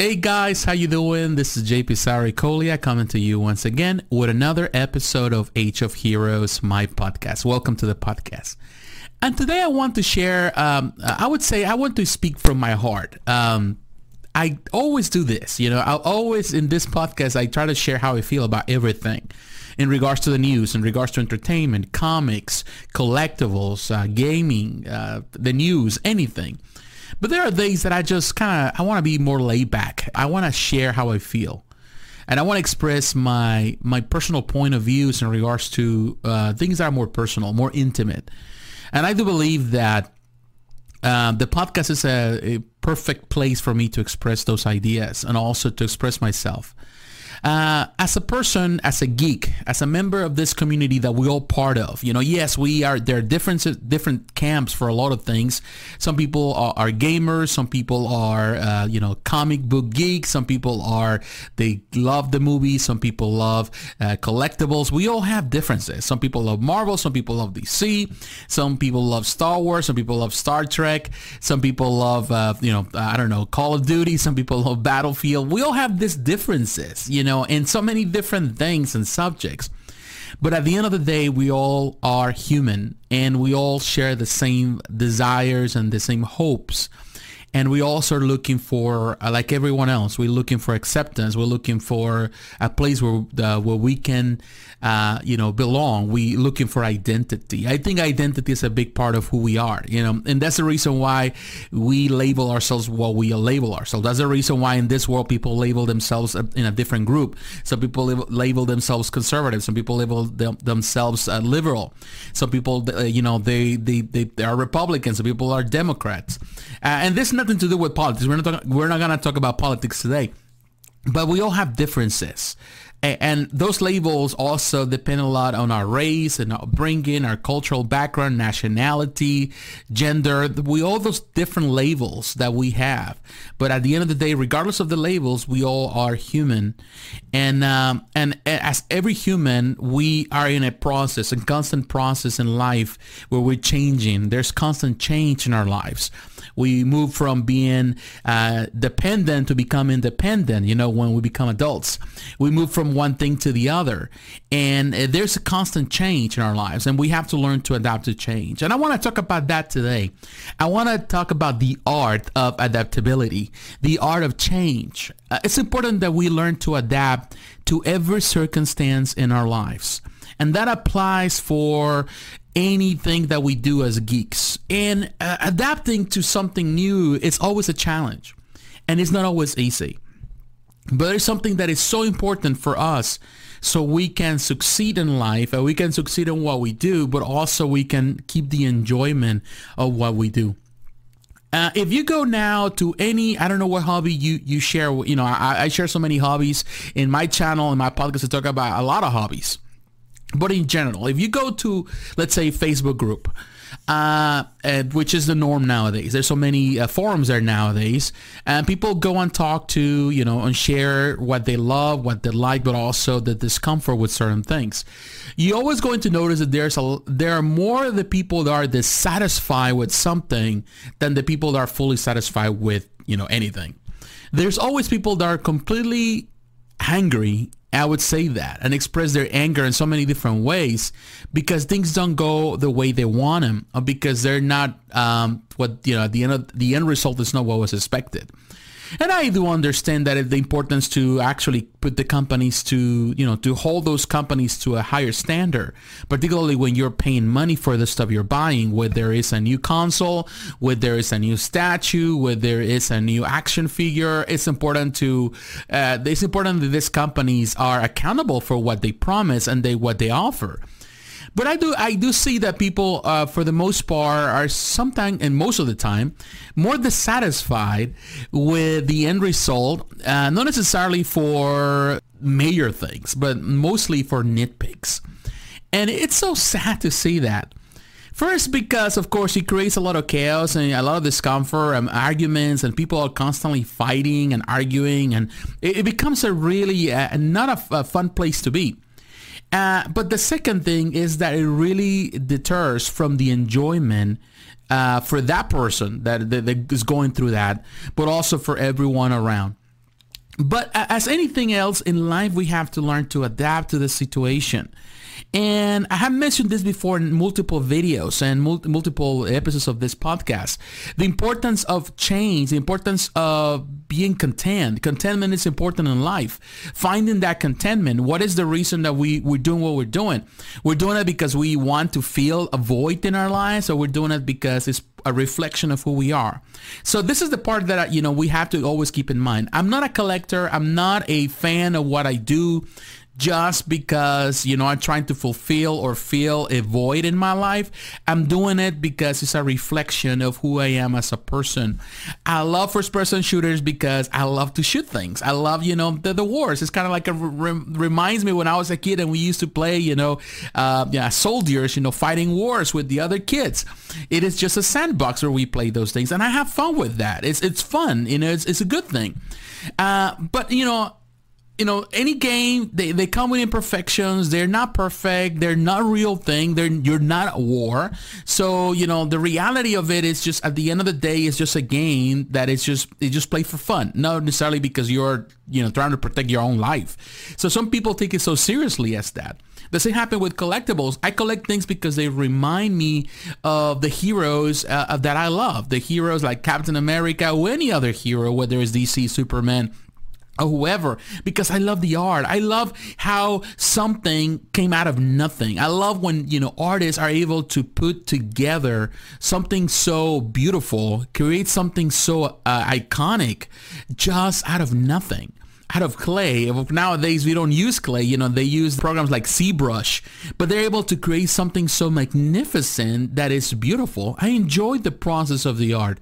Hey guys, how you doing? This is JP Sarikolia coming to you once again with another episode of Age of Heroes, my podcast. Welcome to the podcast. And today I want to share, um, I would say I want to speak from my heart. Um, I always do this, you know, I always in this podcast, I try to share how I feel about everything in regards to the news, in regards to entertainment, comics, collectibles, uh, gaming, uh, the news, anything. But there are days that I just kind of I want to be more laid back. I want to share how I feel, and I want to express my my personal point of views in regards to uh, things that are more personal, more intimate. And I do believe that uh, the podcast is a, a perfect place for me to express those ideas and also to express myself. Uh, as a person, as a geek, as a member of this community that we all part of, you know, yes, we are. There are different different camps for a lot of things. Some people are, are gamers. Some people are, uh, you know, comic book geeks. Some people are they love the movies. Some people love uh, collectibles. We all have differences. Some people love Marvel. Some people love DC. Some people love Star Wars. Some people love Star Trek. Some people love, uh, you know, I don't know, Call of Duty. Some people love Battlefield. We all have these differences, you know know, in so many different things and subjects. But at the end of the day, we all are human and we all share the same desires and the same hopes and we also are looking for uh, like everyone else we're looking for acceptance. We're looking for a place where uh, where we can uh, you know belong. We looking for identity. I think identity is a big part of who we are you know? And that's the reason why we label ourselves what we label ourselves. That's the reason why in this world people label themselves in a different group. Some people label themselves conservative. Some people label them, themselves uh, liberal. Some people uh, you know they, they they are republicans. Some people are democrats. Uh, and this nothing to do with politics. We're not talking, we're not to talk about politics today, but we all have differences. And those labels also depend a lot on our race and upbringing, our cultural background, nationality, gender. We all those different labels that we have. But at the end of the day, regardless of the labels, we all are human. And um, and as every human, we are in a process, a constant process in life where we're changing. There's constant change in our lives. We move from being uh, dependent to become independent. You know, when we become adults, we move from one thing to the other, and uh, there's a constant change in our lives, and we have to learn to adapt to change. And I want to talk about that today. I want to talk about the art of adaptability, the art of change. Uh, it's important that we learn to adapt to every circumstance in our lives. And that applies for anything that we do as geeks. And uh, adapting to something new is always a challenge. And it's not always easy. But it's something that is so important for us so we can succeed in life and we can succeed in what we do, but also we can keep the enjoyment of what we do. Uh, if you go now to any, I don't know what hobby you, you share, you know, I, I share so many hobbies in my channel and my podcast to talk about a lot of hobbies. But in general, if you go to, let's say, Facebook group, uh, which is the norm nowadays. There's so many uh, forums there nowadays, and people go and talk to, you know, and share what they love, what they like, but also the discomfort with certain things. You're always going to notice that there's a there are more of the people that are dissatisfied with something than the people that are fully satisfied with, you know, anything. There's always people that are completely angry I would say that and express their anger in so many different ways because things don't go the way they want them or because they're not um, what you know the end of, the end result is not what was expected. And I do understand that the importance to actually put the companies to, you know, to hold those companies to a higher standard, particularly when you're paying money for the stuff you're buying, whether there is a new console, whether there is a new statue, whether there is a new action figure. It's important to, uh, it's important that these companies are accountable for what they promise and they what they offer. But I do I do see that people, uh, for the most part, are sometimes and most of the time more dissatisfied with the end result. Uh, not necessarily for major things, but mostly for nitpicks. And it's so sad to see that. First, because of course it creates a lot of chaos and a lot of discomfort and arguments, and people are constantly fighting and arguing, and it, it becomes a really uh, not a, a fun place to be. Uh, but the second thing is that it really deters from the enjoyment uh, for that person that, that, that is going through that, but also for everyone around. But as anything else in life, we have to learn to adapt to the situation. And I have mentioned this before in multiple videos and mul- multiple episodes of this podcast. The importance of change, the importance of being content. Contentment is important in life. Finding that contentment. What is the reason that we, we're doing what we're doing? We're doing it because we want to feel a void in our lives or we're doing it because it's a reflection of who we are. So this is the part that, you know, we have to always keep in mind. I'm not a collector. I'm not a fan of what I do just because, you know, I'm trying to fulfill or feel a void in my life. I'm doing it because it's a reflection of who I am as a person. I love first person shooters because I love to shoot things. I love, you know, the, the wars. It's kind of like a re- reminds me when I was a kid and we used to play, you know, uh, yeah, soldiers, you know, fighting wars with the other kids. It is just a sandbox where we play those things and I have fun with that. It's, it's fun, you know, it's, it's a good thing. Uh, but, you know, you know, any game, they, they come with imperfections. They're not perfect. They're not real thing. They're, you're not at war. So, you know, the reality of it is just at the end of the day, it's just a game that is just, it just play for fun. Not necessarily because you're, you know, trying to protect your own life. So some people take it so seriously as that. The same happen with collectibles. I collect things because they remind me of the heroes uh, that I love. The heroes like Captain America or any other hero, whether it's DC, Superman, or whoever because I love the art. I love how something came out of nothing. I love when, you know, artists are able to put together something so beautiful, create something so uh, iconic just out of nothing out of clay. Nowadays, we don't use clay. You know, they use programs like ZBrush, but they're able to create something so magnificent that is beautiful. I enjoyed the process of the art.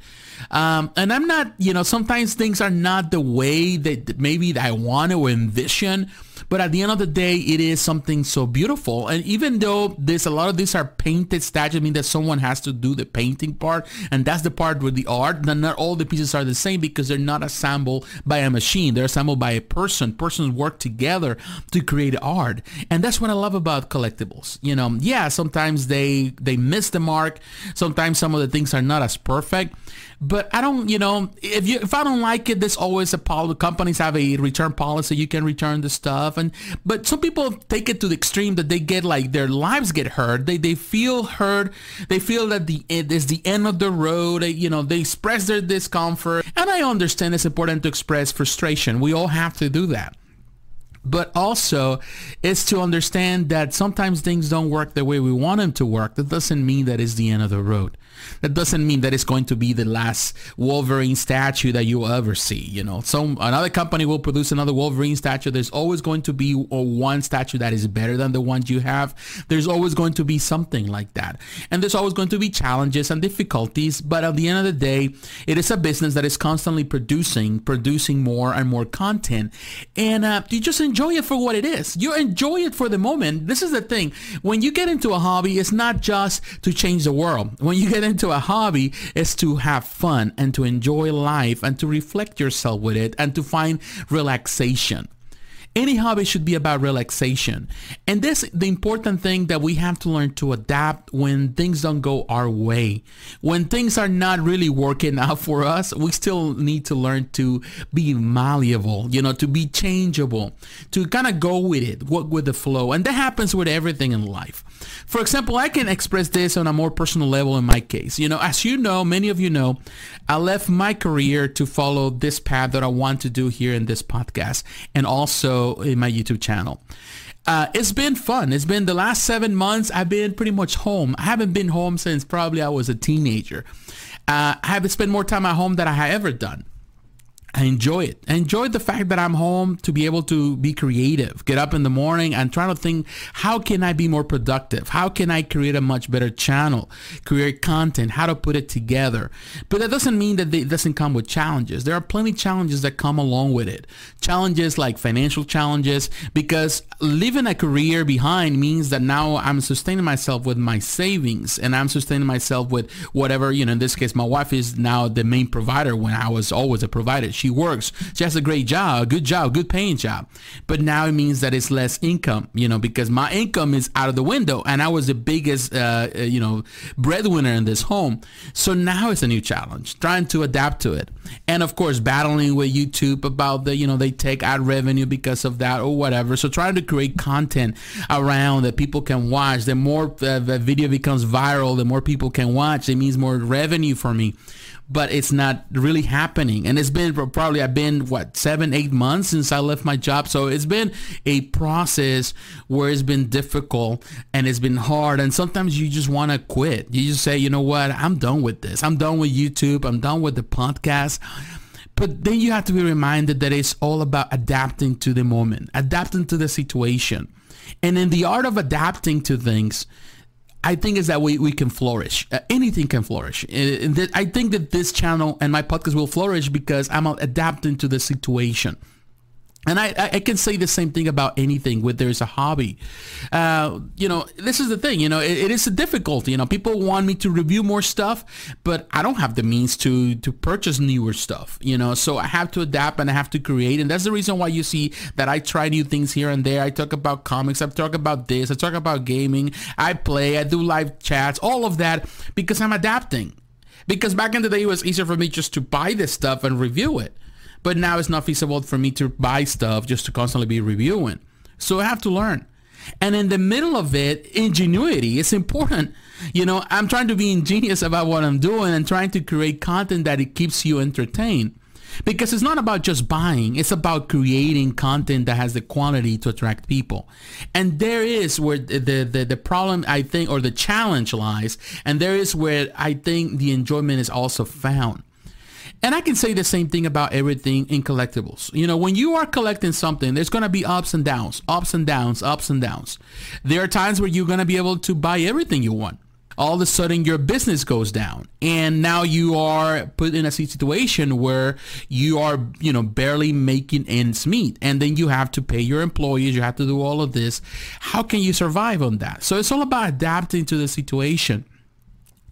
Um, and I'm not, you know, sometimes things are not the way that maybe I want to envision but at the end of the day, it is something so beautiful. And even though there's a lot of these are painted statues, I mean that someone has to do the painting part, and that's the part with the art. Then not all the pieces are the same because they're not assembled by a machine. They're assembled by a person. Persons work together to create art, and that's what I love about collectibles. You know, yeah, sometimes they they miss the mark. Sometimes some of the things are not as perfect. But I don't, you know, if you if I don't like it, there's always a policy. Companies have a return policy. You can return the stuff, and but some people take it to the extreme that they get like their lives get hurt. They they feel hurt. They feel that the eh, it is the end of the road. They, you know, they express their discomfort, and I understand it's important to express frustration. We all have to do that but also is to understand that sometimes things don't work the way we want them to work. That doesn't mean that it's the end of the road. That doesn't mean that it's going to be the last Wolverine statue that you will ever see. You know, some another company will produce another Wolverine statue. There's always going to be one statue that is better than the one you have. There's always going to be something like that, and there's always going to be challenges and difficulties. But at the end of the day, it is a business that is constantly producing, producing more and more content, and uh, you just enjoy it for what it is. You enjoy it for the moment. This is the thing. When you get into a hobby, it's not just to change the world. When you get into a hobby, it's to have fun and to enjoy life and to reflect yourself with it and to find relaxation. Any hobby should be about relaxation. And this the important thing that we have to learn to adapt when things don't go our way. When things are not really working out for us, we still need to learn to be malleable, you know, to be changeable, to kind of go with it, work with the flow. And that happens with everything in life. For example, I can express this on a more personal level in my case. You know, as you know, many of you know, I left my career to follow this path that I want to do here in this podcast and also in my YouTube channel. Uh, it's been fun. It's been the last seven months. I've been pretty much home. I haven't been home since probably I was a teenager. Uh, I haven't spent more time at home than I have ever done. I enjoy it. I enjoy the fact that I'm home to be able to be creative, get up in the morning and try to think, how can I be more productive? How can I create a much better channel, create content, how to put it together? But that doesn't mean that it doesn't come with challenges. There are plenty of challenges that come along with it. Challenges like financial challenges, because leaving a career behind means that now I'm sustaining myself with my savings and I'm sustaining myself with whatever, you know, in this case, my wife is now the main provider when I was always a provider She works. She has a great job, good job, good paying job. But now it means that it's less income, you know, because my income is out of the window and I was the biggest, uh, uh you know, breadwinner in this home. So now it's a new challenge, trying to adapt to it. And of course, battling with YouTube about the, you know, they take ad revenue because of that or whatever. So trying to create content around that people can watch. The more uh, the video becomes viral, the more people can watch. It means more revenue for me but it's not really happening. And it's been probably I've been what seven, eight months since I left my job, so it's been a process where it's been difficult and it's been hard. And sometimes you just want to quit. You just say, you know what, I'm done with this. I'm done with YouTube. I'm done with the podcast. But then you have to be reminded that it's all about adapting to the moment, adapting to the situation. And in the art of adapting to things, I think is that we, we can flourish. Uh, anything can flourish. Uh, I think that this channel and my podcast will flourish because I'm adapting to the situation. And I, I can say the same thing about anything where there's a hobby. Uh, you know, this is the thing, you know, it, it is a difficulty. You know, people want me to review more stuff, but I don't have the means to, to purchase newer stuff, you know, so I have to adapt and I have to create. And that's the reason why you see that I try new things here and there. I talk about comics. I talk about this. I talk about gaming. I play. I do live chats, all of that because I'm adapting. Because back in the day, it was easier for me just to buy this stuff and review it. But now it's not feasible for me to buy stuff just to constantly be reviewing. So I have to learn. And in the middle of it, ingenuity is important. You know, I'm trying to be ingenious about what I'm doing and trying to create content that it keeps you entertained. Because it's not about just buying, it's about creating content that has the quality to attract people. And there is where the, the, the problem, I think, or the challenge lies. And there is where I think the enjoyment is also found. And I can say the same thing about everything in collectibles. You know, when you are collecting something, there's going to be ups and downs, ups and downs, ups and downs. There are times where you're going to be able to buy everything you want. All of a sudden your business goes down and now you are put in a situation where you are, you know, barely making ends meet and then you have to pay your employees, you have to do all of this. How can you survive on that? So it's all about adapting to the situation.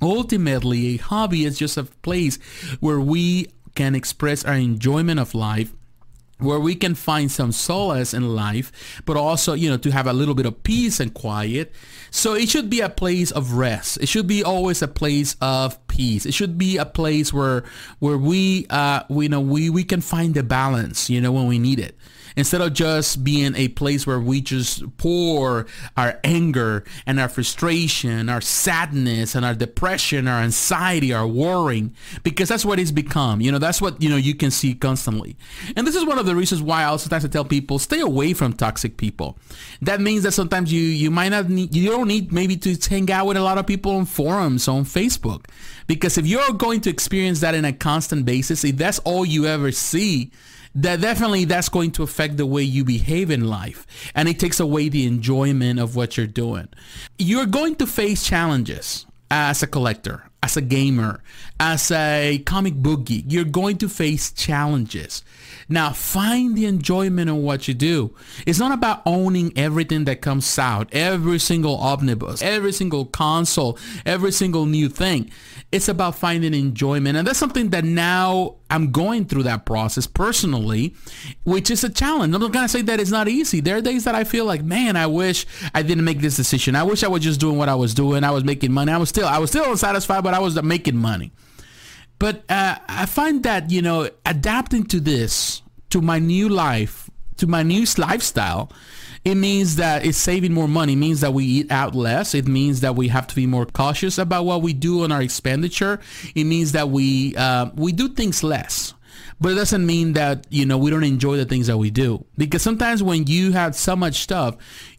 Ultimately, a hobby is just a place where we can express our enjoyment of life where we can find some solace in life, but also, you know, to have a little bit of peace and quiet. So it should be a place of rest. It should be always a place of peace. It should be a place where, where we, uh, we, you know, we, we can find the balance, you know, when we need it instead of just being a place where we just pour our anger and our frustration, our sadness and our depression, our anxiety, our worrying, because that's what it's become. You know, that's what, you know, you can see constantly. And this is one of the reasons why I sometimes I tell people stay away from toxic people. That means that sometimes you, you might not need, you don't need maybe to hang out with a lot of people on forums on Facebook. Because if you're going to experience that in a constant basis, if that's all you ever see, that definitely that's going to affect the way you behave in life. And it takes away the enjoyment of what you're doing. You're going to face challenges as a collector as a gamer as a comic book geek. You're going to face challenges. Now find the enjoyment in what you do. It's not about owning everything that comes out every single omnibus every single console every single new thing. It's about finding enjoyment. And that's something that now I'm going through that process personally, which is a challenge. I'm not going to say that it's not easy. There are days that I feel like, man, I wish I didn't make this decision. I wish I was just doing what I was doing. I was making money. I was still, I was still unsatisfied, but I was making money. But uh, I find that, you know, adapting to this, to my new life, to my new lifestyle, it means that it's saving more money. It means that we eat out less. It means that we have to be more cautious about what we do on our expenditure. It means that we uh, we do things less. But it doesn't mean that, you know, we don't enjoy the things that we do. Because sometimes when you have so much stuff,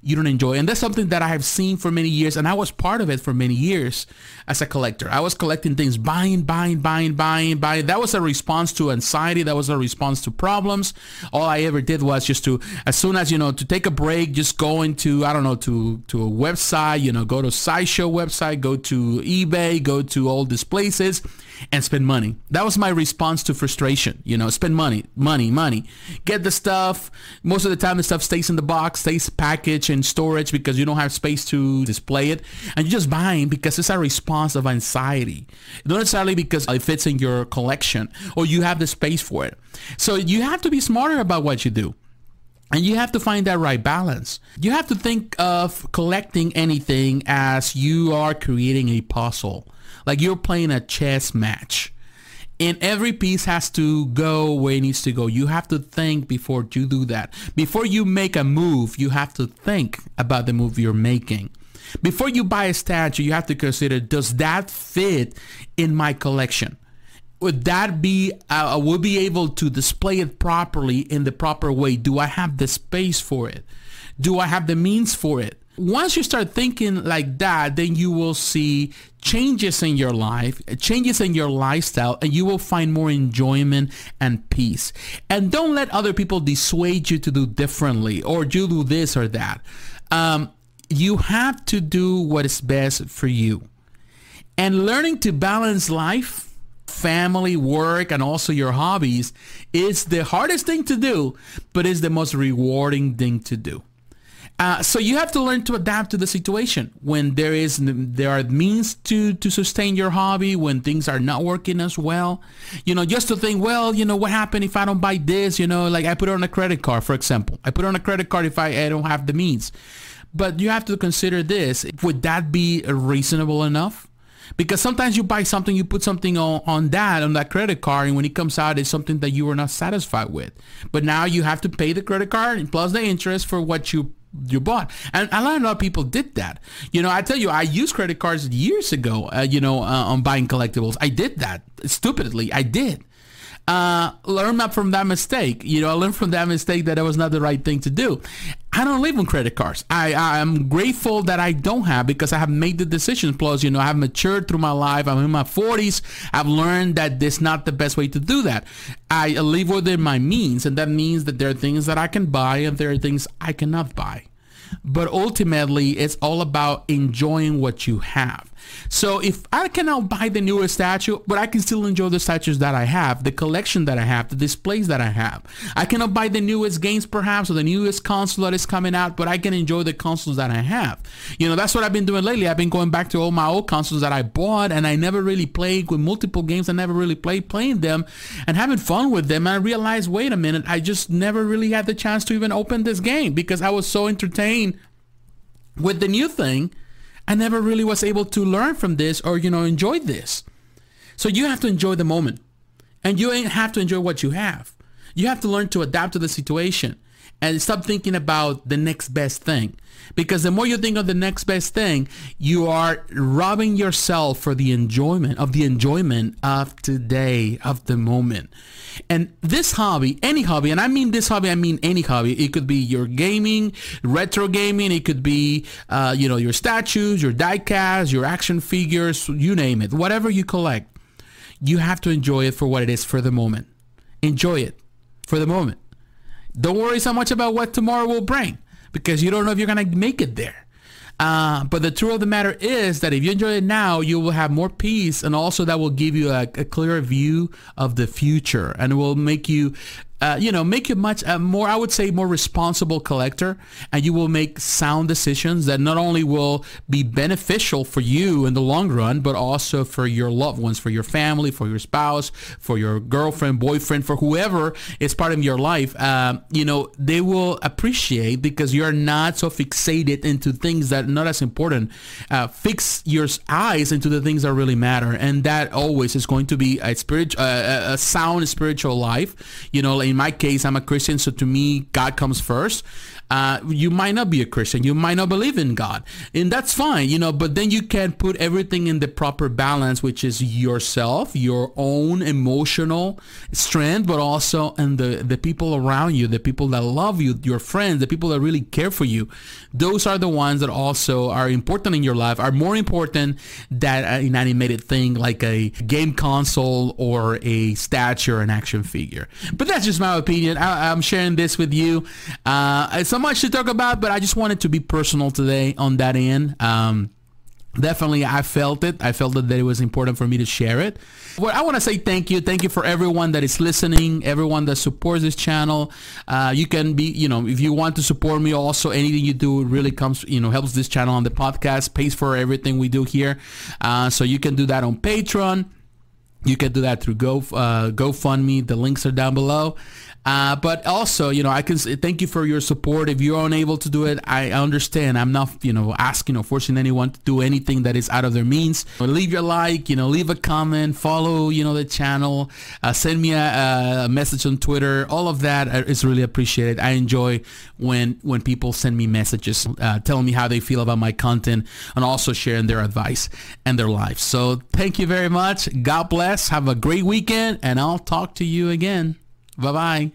you don't enjoy. And that's something that I have seen for many years. And I was part of it for many years as a collector. I was collecting things, buying, buying, buying, buying, buying. That was a response to anxiety. That was a response to problems. All I ever did was just to, as soon as, you know, to take a break, just go into, I don't know, to, to a website, you know, go to Sideshow website, go to eBay, go to all these places and spend money. That was my response to frustration You know, spend money, money, money. Get the stuff. Most of the time, the stuff stays in the box, stays packaged in storage because you don't have space to display it, and you're just buying because it's a response of anxiety, not necessarily because it fits in your collection or you have the space for it. So you have to be smarter about what you do. And you have to find that right balance. You have to think of collecting anything as you are creating a puzzle, like you're playing a chess match. And every piece has to go where it needs to go. You have to think before you do that. Before you make a move, you have to think about the move you're making. Before you buy a statue, you have to consider, does that fit in my collection? would that be uh, I will be able to display it properly in the proper way do i have the space for it do i have the means for it once you start thinking like that then you will see changes in your life changes in your lifestyle and you will find more enjoyment and peace. And don't let other people dissuade you to do differently or you do this or that. Um, you have to do what is best for you. And learning to balance life family, work, and also your hobbies is the hardest thing to do, but is the most rewarding thing to do. Uh, so you have to learn to adapt to the situation when there is there are means to to sustain your hobby when things are not working as well. You know, just to think, well, you know, what happened if I don't buy this? You know, like I put it on a credit card, for example. I put it on a credit card if I, I don't have the means. But you have to consider this: would that be reasonable enough? because sometimes you buy something, you put something on, on that, on that credit card, and when it comes out, it's something that you were not satisfied with. But now you have to pay the credit card plus the interest for what you you bought. And a lot of people did that. You know, I tell you, I used credit cards years ago, uh, you know, uh, on buying collectibles. I did that stupidly. I did uh, learn up from that mistake. You know, I learned from that mistake that it was not the right thing to do. I don't live on credit cards. I, I am grateful that I don't have because I have made the decision. Plus, you know, I have matured through my life. I'm in my 40s. I've learned that this is not the best way to do that. I live within my means, and that means that there are things that I can buy and there are things I cannot buy. But ultimately, it's all about enjoying what you have. So if I cannot buy the newest statue, but I can still enjoy the statues that I have, the collection that I have, the displays that I have. I cannot buy the newest games perhaps or the newest console that is coming out, but I can enjoy the consoles that I have. You know, that's what I've been doing lately. I've been going back to all my old consoles that I bought and I never really played with multiple games. I never really played playing them and having fun with them. And I realized, wait a minute, I just never really had the chance to even open this game because I was so entertained with the new thing, I never really was able to learn from this or, you know, enjoy this. So you have to enjoy the moment. And you have to enjoy what you have. You have to learn to adapt to the situation and stop thinking about the next best thing. Because the more you think of the next best thing, you are robbing yourself for the enjoyment of the enjoyment of today, of the moment. And this hobby, any hobby, and I mean this hobby, I mean any hobby. It could be your gaming, retro gaming. It could be, uh, you know, your statues, your diecast, your action figures, you name it. Whatever you collect, you have to enjoy it for what it is for the moment. Enjoy it for the moment. Don't worry so much about what tomorrow will bring because you don't know if you're going to make it there. Uh, but the truth of the matter is that if you enjoy it now, you will have more peace, and also that will give you a, a clearer view of the future, and it will make you uh, you know, make you much uh, more, I would say, more responsible collector, and you will make sound decisions that not only will be beneficial for you in the long run, but also for your loved ones, for your family, for your spouse, for your girlfriend, boyfriend, for whoever is part of your life. Uh, you know, they will appreciate because you're not so fixated into things that are not as important. Uh, fix your eyes into the things that really matter, and that always is going to be a spirit, uh, a sound spiritual life. You know in my case, I'm a Christian, so to me, God comes first. Uh, you might not be a Christian. You might not believe in God. And that's fine, you know, but then you can put everything in the proper balance, which is yourself, your own emotional strength, but also and the, the people around you, the people that love you, your friends, the people that really care for you. Those are the ones that also are important in your life, are more important than an animated thing like a game console or a statue or an action figure. But that's just my opinion. I, am sharing this with you. Uh, much to talk about, but I just wanted to be personal today on that end. Um, definitely I felt it. I felt that it was important for me to share it. Well, I want to say thank you. Thank you for everyone that is listening, everyone that supports this channel. Uh, you can be, you know, if you want to support me also, anything you do really comes, you know, helps this channel on the podcast, pays for everything we do here. Uh, so you can do that on Patreon. You can do that through Go uh, GoFundMe. The links are down below. Uh, but also, you know, I can say thank you for your support. If you're unable to do it, I understand. I'm not, you know, asking or forcing anyone to do anything that is out of their means. But leave your like, you know, leave a comment, follow, you know, the channel, uh, send me a, a, message on Twitter. All of that is really appreciated. I enjoy when when people send me messages uh, telling me how they feel about my content and also sharing their advice and their life. So thank you very much. God bless. Have a great weekend, and I'll talk to you again. Bye bye.